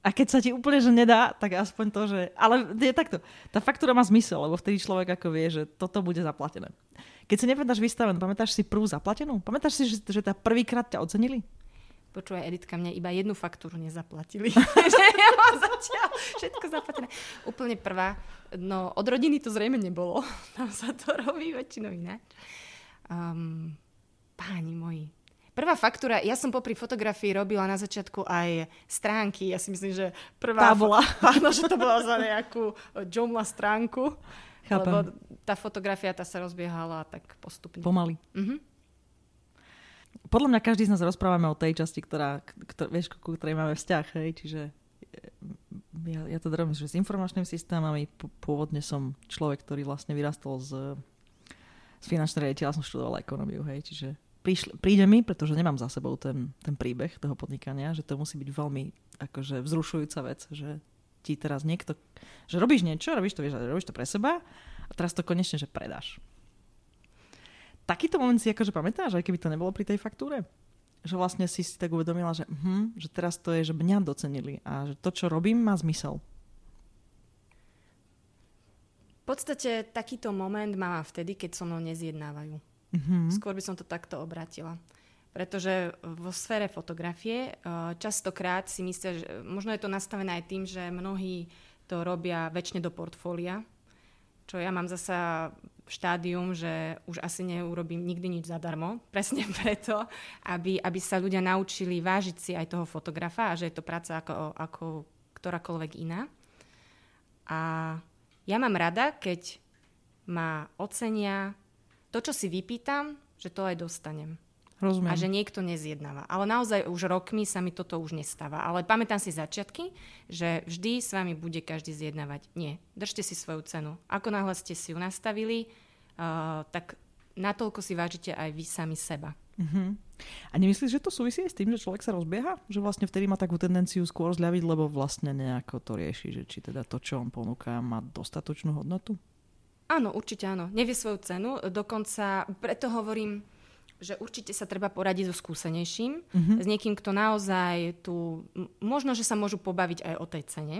A keď sa ti úplne že nedá, tak aspoň to, že... Ale je takto. Tá faktúra má zmysel, lebo vtedy človek ako vie, že toto bude zaplatené. Keď si nepamätáš vystavenú, pamätáš si prvú zaplatenú? Pamätáš si, že, že tá prvýkrát ťa ocenili? Počúvaj, Editka, mne iba jednu faktúru nezaplatili. že ja mám zatiaľ všetko zaplatené. Úplne prvá. No, od rodiny to zrejme nebolo. Tam sa to robí väčšinou ináč. Um, páni moji, Prvá faktúra, ja som popri fotografii robila na začiatku aj stránky. Ja si myslím, že prvá... Tá bola. Áno, že to bola za nejakú Jomla stránku. Chápem. Lebo tá fotografia tá sa rozbiehala tak postupne. Pomaly. Uh-huh. Podľa mňa každý z nás rozprávame o tej časti, ktorá, ktorá vieš, ku ktorej máme vzťah. Hej? Čiže eh, ja, ja to robím že s informačnými systémami. Pôvodne som človek, ktorý vlastne vyrastol z, z finančnej riaditeľa, som študoval ekonómiu. Hej? Čiže prišli, príde mi, pretože nemám za sebou ten, ten príbeh toho podnikania, že to musí byť veľmi akože vzrušujúca vec, že ti teraz niekto, že robíš niečo, robíš to, vieš, robíš to pre seba a teraz to konečne, že predáš. Takýto moment si akože pamätáš, aj keby to nebolo pri tej faktúre? Že vlastne si si tak uvedomila, že, uh, že teraz to je, že mňa docenili a že to, čo robím, má zmysel. V podstate takýto moment mám vtedy, keď so mnou nezjednávajú. Mm-hmm. Skôr by som to takto obratila. Pretože vo sfére fotografie eh, častokrát si myslia, že možno je to nastavené aj tým, že mnohí to robia väčšine do portfólia, čo ja mám zasa štádium, že už asi neurobím nikdy nič zadarmo. Presne preto, aby, aby sa ľudia naučili vážiť si aj toho fotografa a že je to práca ako, ako ktorákoľvek iná. A ja mám rada, keď ma ocenia to, čo si vypýtam, že to aj dostanem. Rozumiem. A že niekto nezjednáva. Ale naozaj už rokmi sa mi toto už nestáva. Ale pamätám si začiatky, že vždy s vami bude každý zjednávať. Nie, držte si svoju cenu. Ako náhle ste si ju nastavili, uh, tak natoľko si vážite aj vy sami seba. Uh-huh. A nemyslíš, že to súvisí s tým, že človek sa rozbieha? Že vlastne vtedy má takú tendenciu skôr zľaviť, lebo vlastne nejako to rieši, že či teda to, čo on ponúka, má dostatočnú hodnotu? Áno, určite áno. Nevie svoju cenu. Dokonca preto hovorím, že určite sa treba poradiť so skúsenejším, mm-hmm. s niekým, kto naozaj tu, možno, že sa môžu pobaviť aj o tej cene.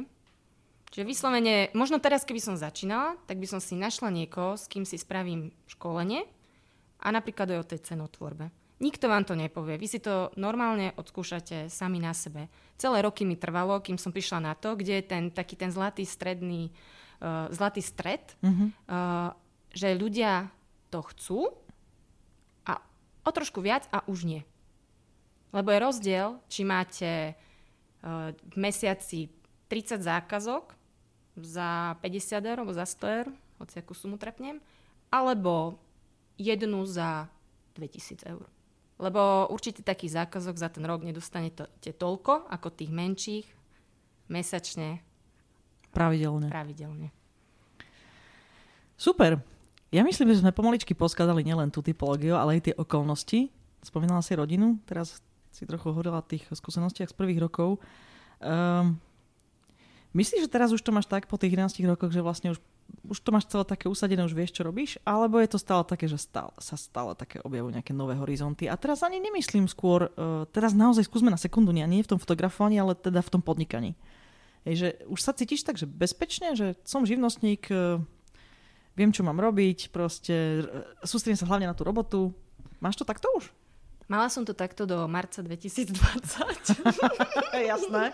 Čiže vyslovene, možno teraz, keby som začínala, tak by som si našla niekoho, s kým si spravím školenie a napríklad aj o tej cenotvorbe. Nikto vám to nepovie. Vy si to normálne odskúšate sami na sebe. Celé roky mi trvalo, kým som prišla na to, kde je ten taký ten zlatý stredný uh, zlatý stred, uh-huh. uh, že ľudia to chcú o trošku viac a už nie. Lebo je rozdiel, či máte uh, v mesiaci 30 zákazok za 50 eur alebo za 100 eur, hoci akú sumu trepnem, alebo jednu za 2000 eur. Lebo určite taký zákazok za ten rok nedostanete toľko ako tých menších mesačne Pravidelne. Pravidelne. Super. Ja myslím, že sme pomaličky poskladali nielen tú typológiu, ale aj tie okolnosti. Spomínala si rodinu, teraz si trochu hovorila o tých skúsenostiach z prvých rokov. Um, myslíš, že teraz už to máš tak po tých 11 rokoch, že vlastne už, už to máš celé také usadené, už vieš, čo robíš? Alebo je to stále také, že stále, sa stále také objavujú nejaké nové horizonty? A teraz ani nemyslím skôr, uh, teraz naozaj skúsme na sekundu, nie, nie v tom fotografovaní, ale teda v tom podnikaní. Hej, že už sa cítiš tak, že bezpečne, že som živnostník, e, viem, čo mám robiť, proste e, sústredím sa hlavne na tú robotu. Máš to takto už? Mala som to takto do marca 2020. Jasné.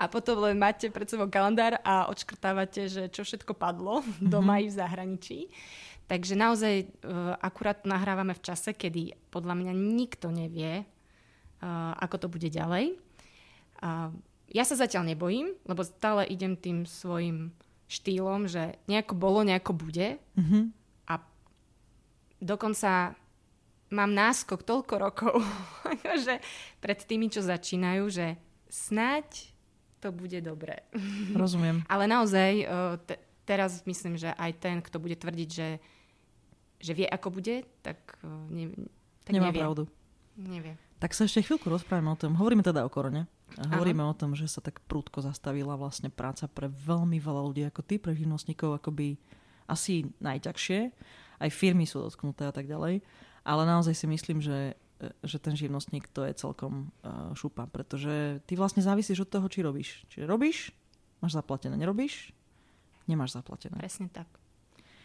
A potom len máte pred sebou kalendár a odškrtávate, že čo všetko padlo doma mm-hmm. i v zahraničí. Takže naozaj uh, akurát nahrávame v čase, kedy podľa mňa nikto nevie, uh, ako to bude ďalej. Uh, ja sa zatiaľ nebojím, lebo stále idem tým svojim štýlom, že nejako bolo, nejako bude. Mm-hmm. A dokonca mám náskok toľko rokov, že pred tými, čo začínajú, že snáď to bude dobré. Rozumiem. Ale naozaj, te, teraz myslím, že aj ten, kto bude tvrdiť, že že vie, ako bude, tak, ne, tak Nemá nevie. pravdu. Nevie. Tak sa ešte chvíľku rozprávame o tom. Hovoríme teda o korone. Hovoríme o tom, že sa tak prúdko zastavila vlastne práca pre veľmi veľa ľudí ako ty, pre živnostníkov akoby asi najťažšie. Aj firmy sú dotknuté a tak ďalej. Ale naozaj si myslím, že, že ten živnostník to je celkom uh, šupa, pretože ty vlastne závisíš od toho, či robíš. Čiže robíš, máš zaplatené. Nerobíš, nemáš zaplatené. Presne tak.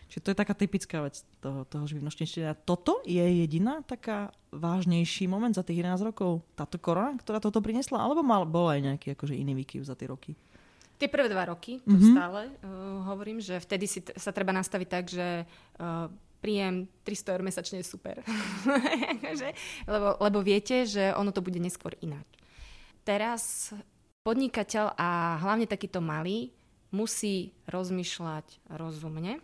Čiže to je taká typická vec toho, toho živnostníčenia. Toto je jediná taká vážnejší moment za tých 11 rokov? Táto korona, ktorá toto priniesla? Alebo mal, bol aj nejaký akože iný výkyv za tie roky? Tie prvé dva roky, to Mhm. mm-hmm. stále uh, hovorím, že vtedy si t- sa treba nastaviť tak, že uh, príjem 300 eur mesačne je super. Lebo, lebo viete, že ono to bude neskôr ináč. Teraz podnikateľ a hlavne takýto malý musí rozmýšľať rozumne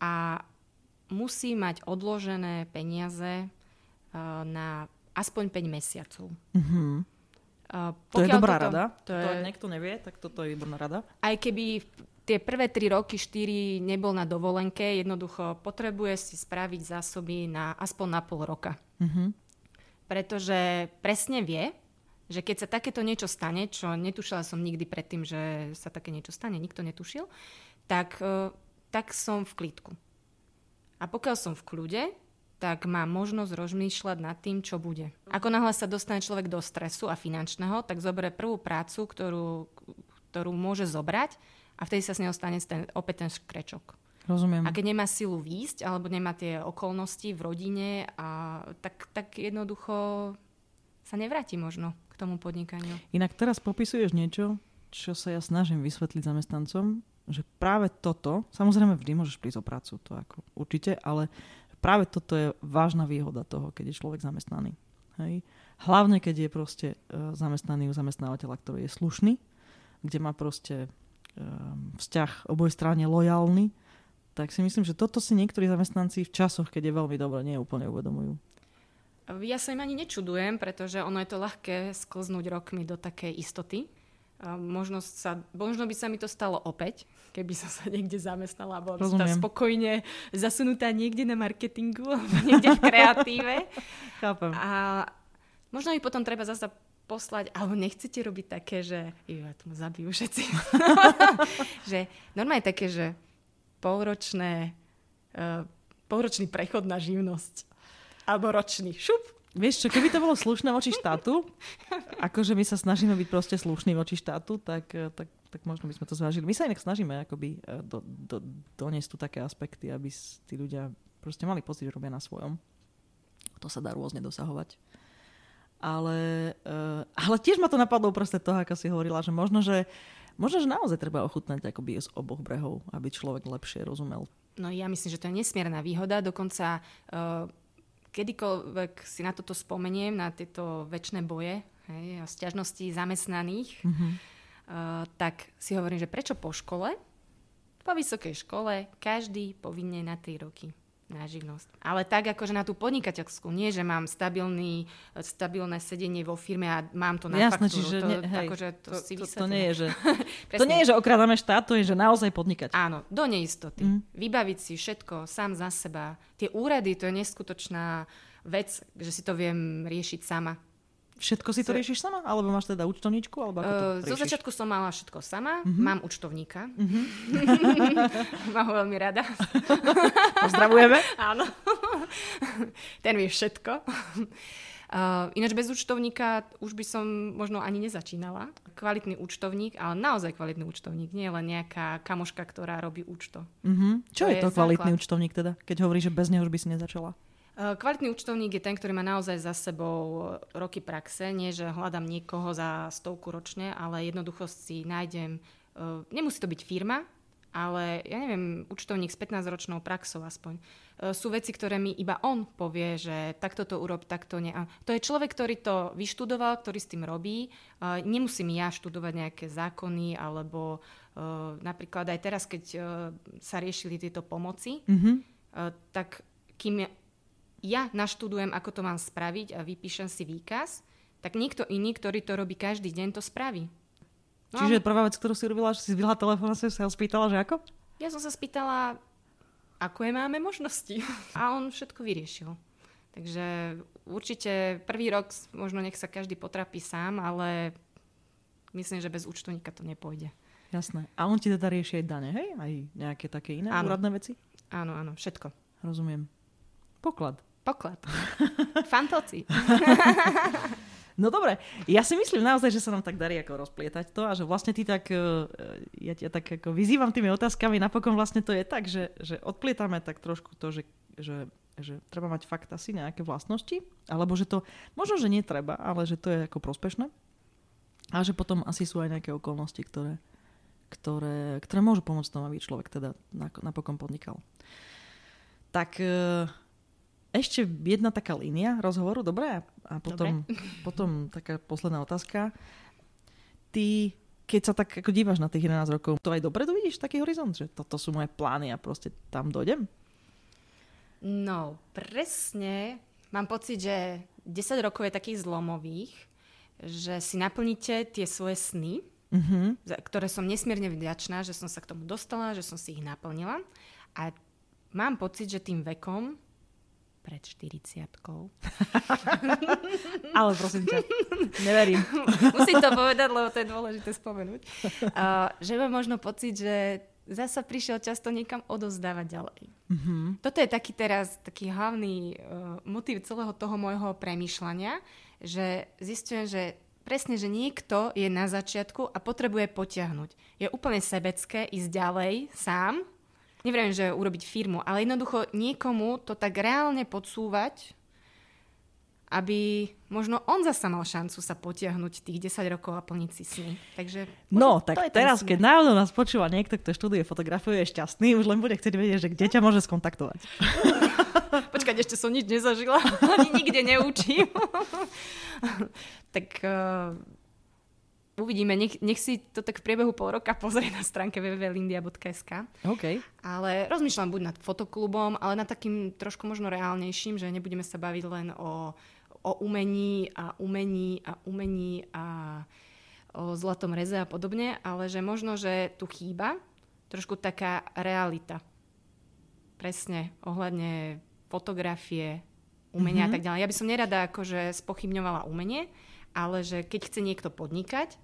a musí mať odložené peniaze uh, na aspoň 5 mesiacov. Mhm. Uh, To je pokiaľ dobrá toto- rada. To je, niekto nevie, tak toto je výborná rada. aj keby tie prvé 3 roky, 4 nebol na dovolenke, jednoducho potrebuje si spraviť zásoby na aspoň na pol roka. Mhm. Pretože presne vie, že keď sa takéto niečo stane, čo netušila som nikdy predtým, že sa také niečo stane, nikto netušil, tak, e, tak som v klidku. A pokiaľ som v kľude, tak má možnosť rozmýšľať nad tým, čo bude. Ako náhle sa dostane človek do stresu a finančného, tak zoberie prvú prácu, ktorú, ktorú môže zobrať a vtedy sa s neho stane ten, opäť ten škrečok. Rozumiem. A keď nemá silu výjsť, alebo nemá tie okolnosti v rodine, a, tak, tak jednoducho sa nevráti možno k tomu podnikaniu. Inak teraz popisuješ niečo, čo sa ja snažím vysvetliť zamestnancom, že práve toto, samozrejme vždy môžeš prísť o prácu, to ako určite, ale práve toto je vážna výhoda toho, keď je človek zamestnaný. Hej? Hlavne, keď je proste uh, zamestnaný u zamestnávateľa, ktorý je slušný, kde má proste um, vzťah oboj strane lojálny, tak si myslím, že toto si niektorí zamestnanci v časoch, keď je veľmi dobre, nie úplne uvedomujú. Ja sa im ani nečudujem, pretože ono je to ľahké sklznúť rokmi do takej istoty. Možno, sa, možno by sa mi to stalo opäť, keby som sa niekde zamestnala a bola by som tam spokojne zasunutá niekde na marketingu alebo niekde v kreatíve. Chápem. A možno mi potom treba zasa poslať, alebo nechcete robiť také, že jo, ja tomu zabijú všetci. že normálne také, že polročné, uh, polročný prechod na živnosť. Alebo ročný. Šup. Vieš čo, keby to bolo slušné voči štátu, akože my sa snažíme byť proste slušní voči štátu, tak, eh, tak, tak možno by sme to zvážili. My sa inak snažíme akoby eh, do, do, doniesť tu také aspekty, aby tí ľudia proste mali pocit, že robia na svojom. To sa dá rôzne dosahovať. Ale, uh, ale tiež ma to napadlo proste toho, ako si hovorila, že možno, že, možno, že naozaj treba ochutnať akoby z oboch brehov, aby človek lepšie rozumel. No ja myslím, že to je nesmierna výhoda. Dokonca uh, kedykoľvek si na toto spomeniem, na tieto väčšie boje hej, a stiažnosti zamestnaných, Mm-hmm. uh, tak si hovorím, že prečo po škole, po vysokej škole, každý povinne na 3 roky na živnosť. Ale tak akože na tú podnikateľskú, nie, že mám stabilný, stabilné sedenie vo firme a mám to na Jasné, faktúru. čiže to, ne, hej, akože to, to, si to, to, nie je, že, to nie je, že okrádame štát, to je, že naozaj podnikať. Áno, do neistoty. Mm. Vybaviť si všetko sám za seba. Tie úrady, to je neskutočná vec, že si to viem riešiť sama. Všetko si to riešiš sama? Alebo máš teda účtovníčku? Alebo ako to Uh, zo začiatku som mala všetko sama, mm-hmm. mám účtovníka. Mhm. mám ho veľmi rada. Pozdravujeme. Áno. Ten vie všetko. Uh, ináč bez účtovníka už by som možno ani nezačínala. Kvalitný účtovník, ale naozaj kvalitný účtovník, nie len nejaká kamoška, ktorá robí účto. Mhm. Čo To je je to kvalitný základ. účtovník teda? Keď hovorí, že bez neho už by si nezačala. Uh, Kvalitný účtovník je ten, ktorý má naozaj za sebou roky praxe. Nie, že hľadám niekoho za stovku ročne, ale jednoducho si nájdem... uh, Nemusí to byť firma, ale ja neviem, účtovník s 15-ročnou praxou aspoň. Sú veci, ktoré mi iba on povie, že takto to urob, takto nie. A To je človek, ktorý to vyštudoval, ktorý s tým robí. Nemusím ja študovať nejaké zákony, alebo napríklad aj teraz, keď sa riešili tieto pomoci, Mhm. Uh, tak kým ja- naštudujem, ako to mám spraviť a vypíšem si výkaz, tak niekto iný, ktorý to robí každý deň, to spraví. No, Čiže prvá vec, ktorú si robila, že si zvyhla telefón a si sa ho spýtala, že ako? ja som sa spýtala, ako je máme možnosti. A on všetko vyriešil. Takže určite prvý rok možno nech sa každý potrapí sám, ale myslím, že bez účtovníka to nepôjde. Jasné. A on ti teda rieši aj dane, hej? Aj nejaké také iné áno. úradné veci? Áno, áno, všetko. Rozumiem. Poklad. Poklad. Fantoci. No dobre, ja si myslím naozaj, že sa nám tak darí ako rozplietať to a že vlastne ty tak, e, ja ťa tak ako vyzývam tými otázkami, napokon vlastne to je tak, že, že odplietame tak trošku to, že, že, že treba mať fakt asi nejaké vlastnosti, alebo že to, možno, že netreba, ale že to je ako prospešné a že potom asi sú aj nejaké okolnosti, ktoré, ktoré, ktoré môžu pomôcť tomu, aby človek teda napokon podnikal. Tak e, ešte jedna taká línia rozhovoru, dobre? A potom, dobre. potom taká posledná otázka. Ty, keď sa tak ako dívaš na tých 11 rokov, to aj dopredu vidíš taký horizont, že toto sú moje plány a proste tam dojdem? No, presne. Mám pocit, že 10 rokov je takých zlomových, že si naplníte tie svoje sny, mm-hmm. za ktoré som nesmierne vďačná, že som sa k tomu dostala, že som si ich naplnila. A mám pocit, že tým vekom pred 40 Ale prosím ťa, neverím. Musím to povedať, lebo to je dôležité spomenúť. Uh, že mám možno pocit, že zasa prišiel často niekam odozdávať ďalej. Mm-hmm. Toto je taký teraz taký hlavný uh, motív celého toho môjho premýšľania, že zistujem, že presne, že niekto je na začiatku a potrebuje potiahnuť. Je úplne sebecké ísť ďalej sám, neviem, že urobiť firmu, ale jednoducho niekomu to tak reálne podsúvať, aby možno on zasa mal šancu sa potiahnuť tých 10 rokov a plniť si sny. Takže no, tak teraz, keď náhodou nás počúva niekto, kto študuje fotografiu, je šťastný, už len bude chcieť vedieť, že kde ťa môže skontaktovať. Počkať, ešte som nič nezažila, ani nikde neučím. tak uh, uvidíme, nech, nech si to tak v priebehu pol roka pozrie na stránke www.lindia.sk. Okay. Ale rozmýšľam buď nad fotoklubom, ale nad takým trošku možno reálnejším, že nebudeme sa baviť len o, o umení a umení a umení a o zlatom reze a podobne, ale že možno, že tu chýba trošku taká realita. Presne, ohľadne fotografie, umenia mm-hmm. a tak ďalej. Ja by som nerada akože spochybňovala umenie, ale že keď chce niekto podnikať,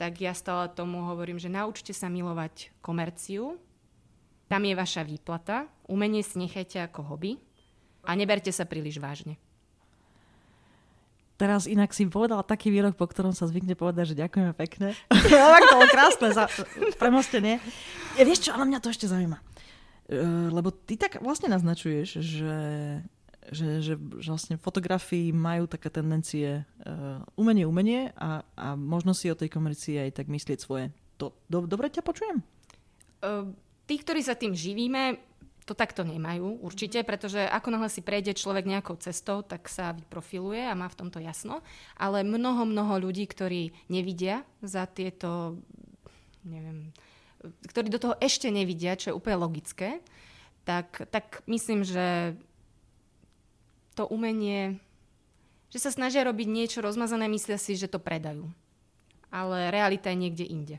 tak ja stále tomu hovorím, že naučte sa milovať komerciu. Tam je vaša výplata. Umenie si nechajte ako hobby a neberte sa príliš vážne. Teraz inak si povedala taký výrok, po ktorom sa zvykne povedať, že ďakujeme pekne. tak to bolo krásne za premostenie. Ja, vieš čo, ale mňa to ešte zaujíma. Uh, lebo ty tak vlastne naznačuješ, že že, že, že vlastne fotografii majú také tendencie uh, umenie, umenie a, a možno si o tej komercii aj tak myslieť svoje. To, do, dobre ťa počujem? Uh, tí, ktorí sa tým živíme, to takto nemajú určite, pretože ako náhle si prejde človek nejakou cestou, tak sa vyprofiluje a má v tomto jasno. Ale mnoho, mnoho ľudí, ktorí nevidia za tieto, neviem, ktorí do toho ešte nevidia, čo je úplne logické, tak, tak myslím, že to umenie, že sa snažia robiť niečo rozmazané, myslia si, že to predajú. Ale realita je niekde inde.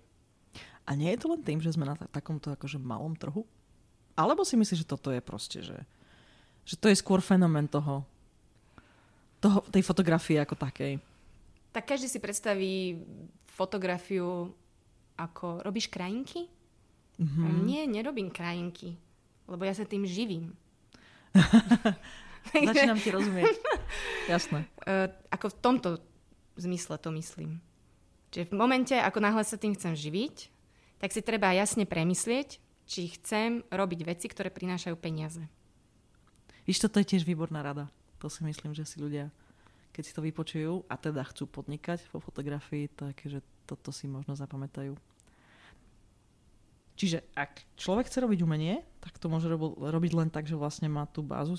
A nie je to len tým, že sme na takomto akože malom trhu? Alebo si myslíš, že toto je proste, že, že to je skôr fenomén toho, toho, tej fotografie ako takej? Tak každý si predstaví fotografiu ako robíš krajinky? Mm-hmm. Nie, nerobím krajinky, lebo ja sa tým živím. Začínam ti rozumieť. Jasné. Uh, ako v tomto zmysle to myslím. Čiže v momente, ako náhle sa tým chcem živiť, tak si treba jasne premyslieť, či chcem robiť veci, ktoré prinášajú peniaze. Víš, toto je tiež výborná rada. To si myslím, že si ľudia, keď si to vypočujú a teda chcú podnikať vo fotografii, takže toto si možno zapamätajú. Čiže ak človek chce robiť umenie, tak to môže robiť len tak, že vlastne má tú bázu,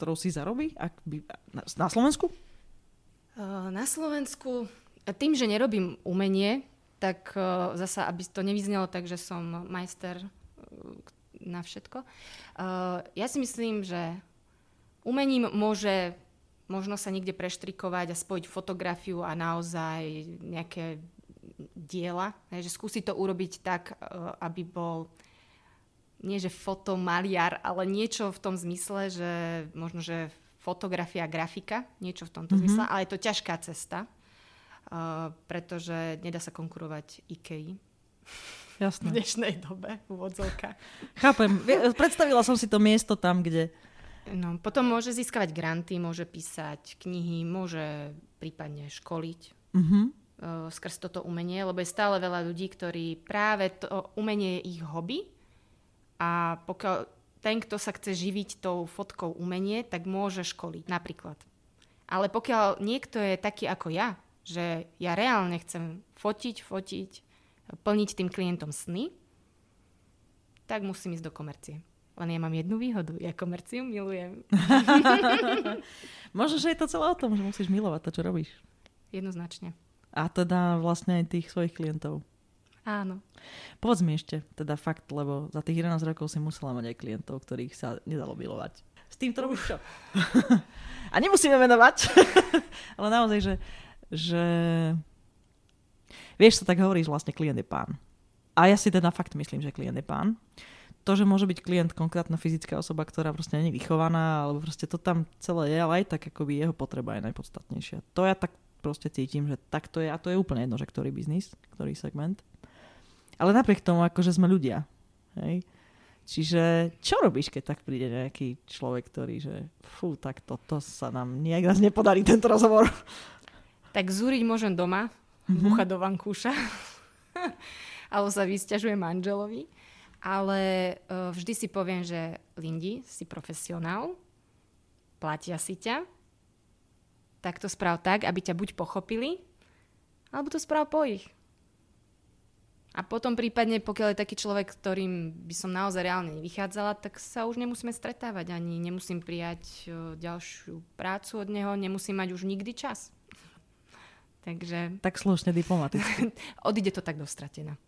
ktorou si zarobí? Ak by, na, na Slovensku? Na Slovensku, tým, že nerobím umenie, tak zasa, aby to nevyznelo tak, že som majster na všetko. Ja si myslím, že umením môže možno sa niekde preštrikovať a spojiť fotografiu a naozaj nejaké diela. Že skúsiť to urobiť tak, aby bol nie že fotomaliar, ale niečo v tom zmysle, že možno, že fotografia, grafika, niečo v tomto mm-hmm. zmysle, ale je to ťažká cesta, uh, pretože nedá sa konkurovať IKEA. Jasné. V dnešnej dobe, úvodzovka. Chápem. Predstavila som si to miesto tam, kde... No, potom môže získavať granty, môže písať knihy, môže prípadne školiť. Mm-hmm. Skrz toto umenie, lebo je stále veľa ľudí, ktorí práve to umenie je ich hobby a pokiaľ ten, kto sa chce živiť tou fotkou umenie, tak môže školiť napríklad. Ale pokiaľ niekto je taký ako ja, že ja reálne chcem fotiť, fotiť, plniť tým klientom sny, tak musím ísť do komercie. Len ja mám jednu výhodu, ja komerciu milujem. Možno, že je to celé o tom, že musíš milovať to, čo robíš. Jednoznačne. A teda vlastne aj tých svojich klientov. Áno. Povedz mi ešte, teda fakt, lebo za tých 11 rokov si musela mať aj klientov, ktorých sa nedalo milovať. S tým to robíš čo? A nemusíme menovať, ale naozaj, že, že vieš, sa tak hovoríš, vlastne klient je pán. A ja si teda fakt myslím, že klient je pán. To, že môže byť klient konkrétna fyzická osoba, ktorá proste nie je vychovaná, alebo proste to tam celé je, ale aj tak akoby jeho potreba je najpodstatnejšia. To ja tak proste cítim, že tak to je a to je úplne jedno, že ktorý biznis, ktorý segment. Ale napriek tomu, akože sme ľudia. Hej? Čiže čo robíš, keď tak príde nejaký človek, ktorý, že fú, tak toto sa nám nejak raz nepodarí tento rozhovor. Tak zúriť môžem doma, mm-hmm. bucha do vankúša, alebo sa vysťažuje manželovi. Ale uh, vždy si poviem, že Lindy, si profesionál, platia si ťa, tak to správ tak, aby ťa buď pochopili, alebo to správ po ich. A potom prípadne, pokiaľ je taký človek, ktorým by som naozaj reálne nevychádzala, tak sa už nemusíme stretávať ani nemusím prijať ďalšiu prácu od neho, nemusím mať už nikdy čas. Takže... Tak slušne diplomaticky. Odíde to tak dostratená.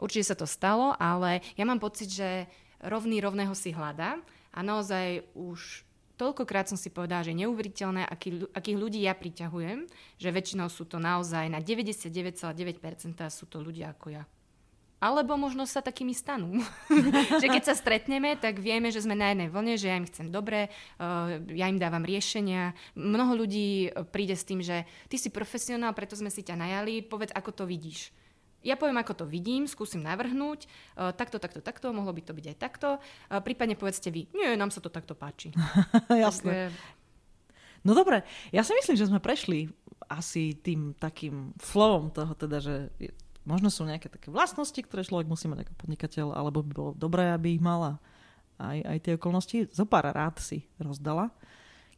Určite sa to stalo, ale ja mám pocit, že rovný rovného si hľadá a naozaj už toľkokrát som si povedala, že neuveriteľné, aký, akých ľudí ja priťahujem, že väčšinou sú to naozaj na 99,9% sú to ľudia ako ja. Alebo možno sa takými stanú. že keď sa stretneme, tak vieme, že sme na jednej vlne, že ja im chcem dobre, uh, ja im dávam riešenia. Mnoho ľudí príde s tým, že ty si profesionál, preto sme si ťa najali, povedz, ako to vidíš. Ja poviem, ako to vidím, skúsim navrhnúť, uh, takto, takto, takto, mohlo by to byť aj takto. Uh, prípadne povedzte vy, nie, nám sa to takto páči. Jasné. Tak, no dobre, ja si myslím, že sme prešli asi tým takým flowom toho, teda, že možno sú nejaké také vlastnosti, ktoré človek musí mať ako podnikateľ, alebo by bolo dobré, aby ich mala aj, aj tie okolnosti. Zo pár rád si rozdala.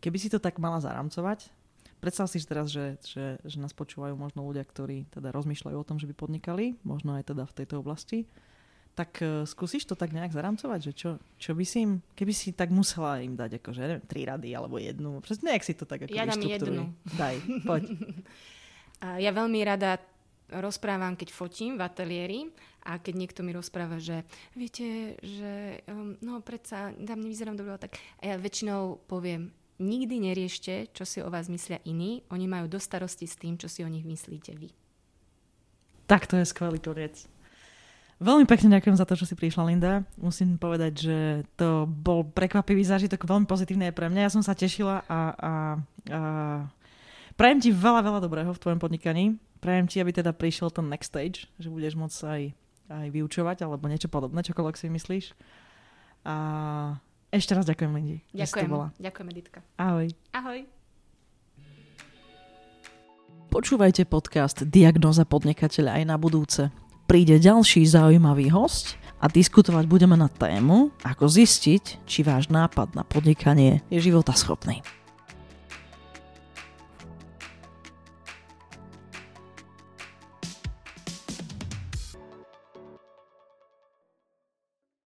Keby si to tak mala zaramcovať, Predstav si teraz, že, že, že nás počúvajú možno ľudia, ktorí teda rozmýšľajú o tom, že by podnikali, možno aj teda v tejto oblasti. Tak uh, skúsiš to tak nejak zaramcovať, že čo, čo by si im, keby si tak musela im dať akože, neviem, tri rady alebo jednu, presne nejak si to tak ako Ja dám jednu. Daj, poď. ja veľmi rada rozprávam, keď fotím v ateliéri a keď niekto mi rozpráva, že viete, že um, no predsa tam nevyzerám dobre, tak a ja väčšinou poviem, nikdy neriešte, čo si o vás myslia iní. Oni majú do starosti s tým, čo si o nich myslíte vy. Tak to je skvelý koniec. Veľmi pekne ďakujem za to, že si prišla, Linda. Musím povedať, že to bol prekvapivý zážitok, veľmi pozitívny aj pre mňa. Ja som sa tešila a, a, a prajem ti veľa, veľa dobrého v tvojom podnikaní. Prajem ti, aby teda prišiel ten next stage, že budeš môcť aj, aj vyučovať alebo niečo podobné, čokoľvek si myslíš. A ešte raz ďakujem, Lindy. Ďakujem. Bola. Ďakujem, Editka. Ahoj. Ahoj. Počúvajte podcast Diagnoza podnikateľa aj na budúce. Príde ďalší zaujímavý host a diskutovať budeme na tému, ako zistiť, či váš nápad na podnikanie je životaschopný.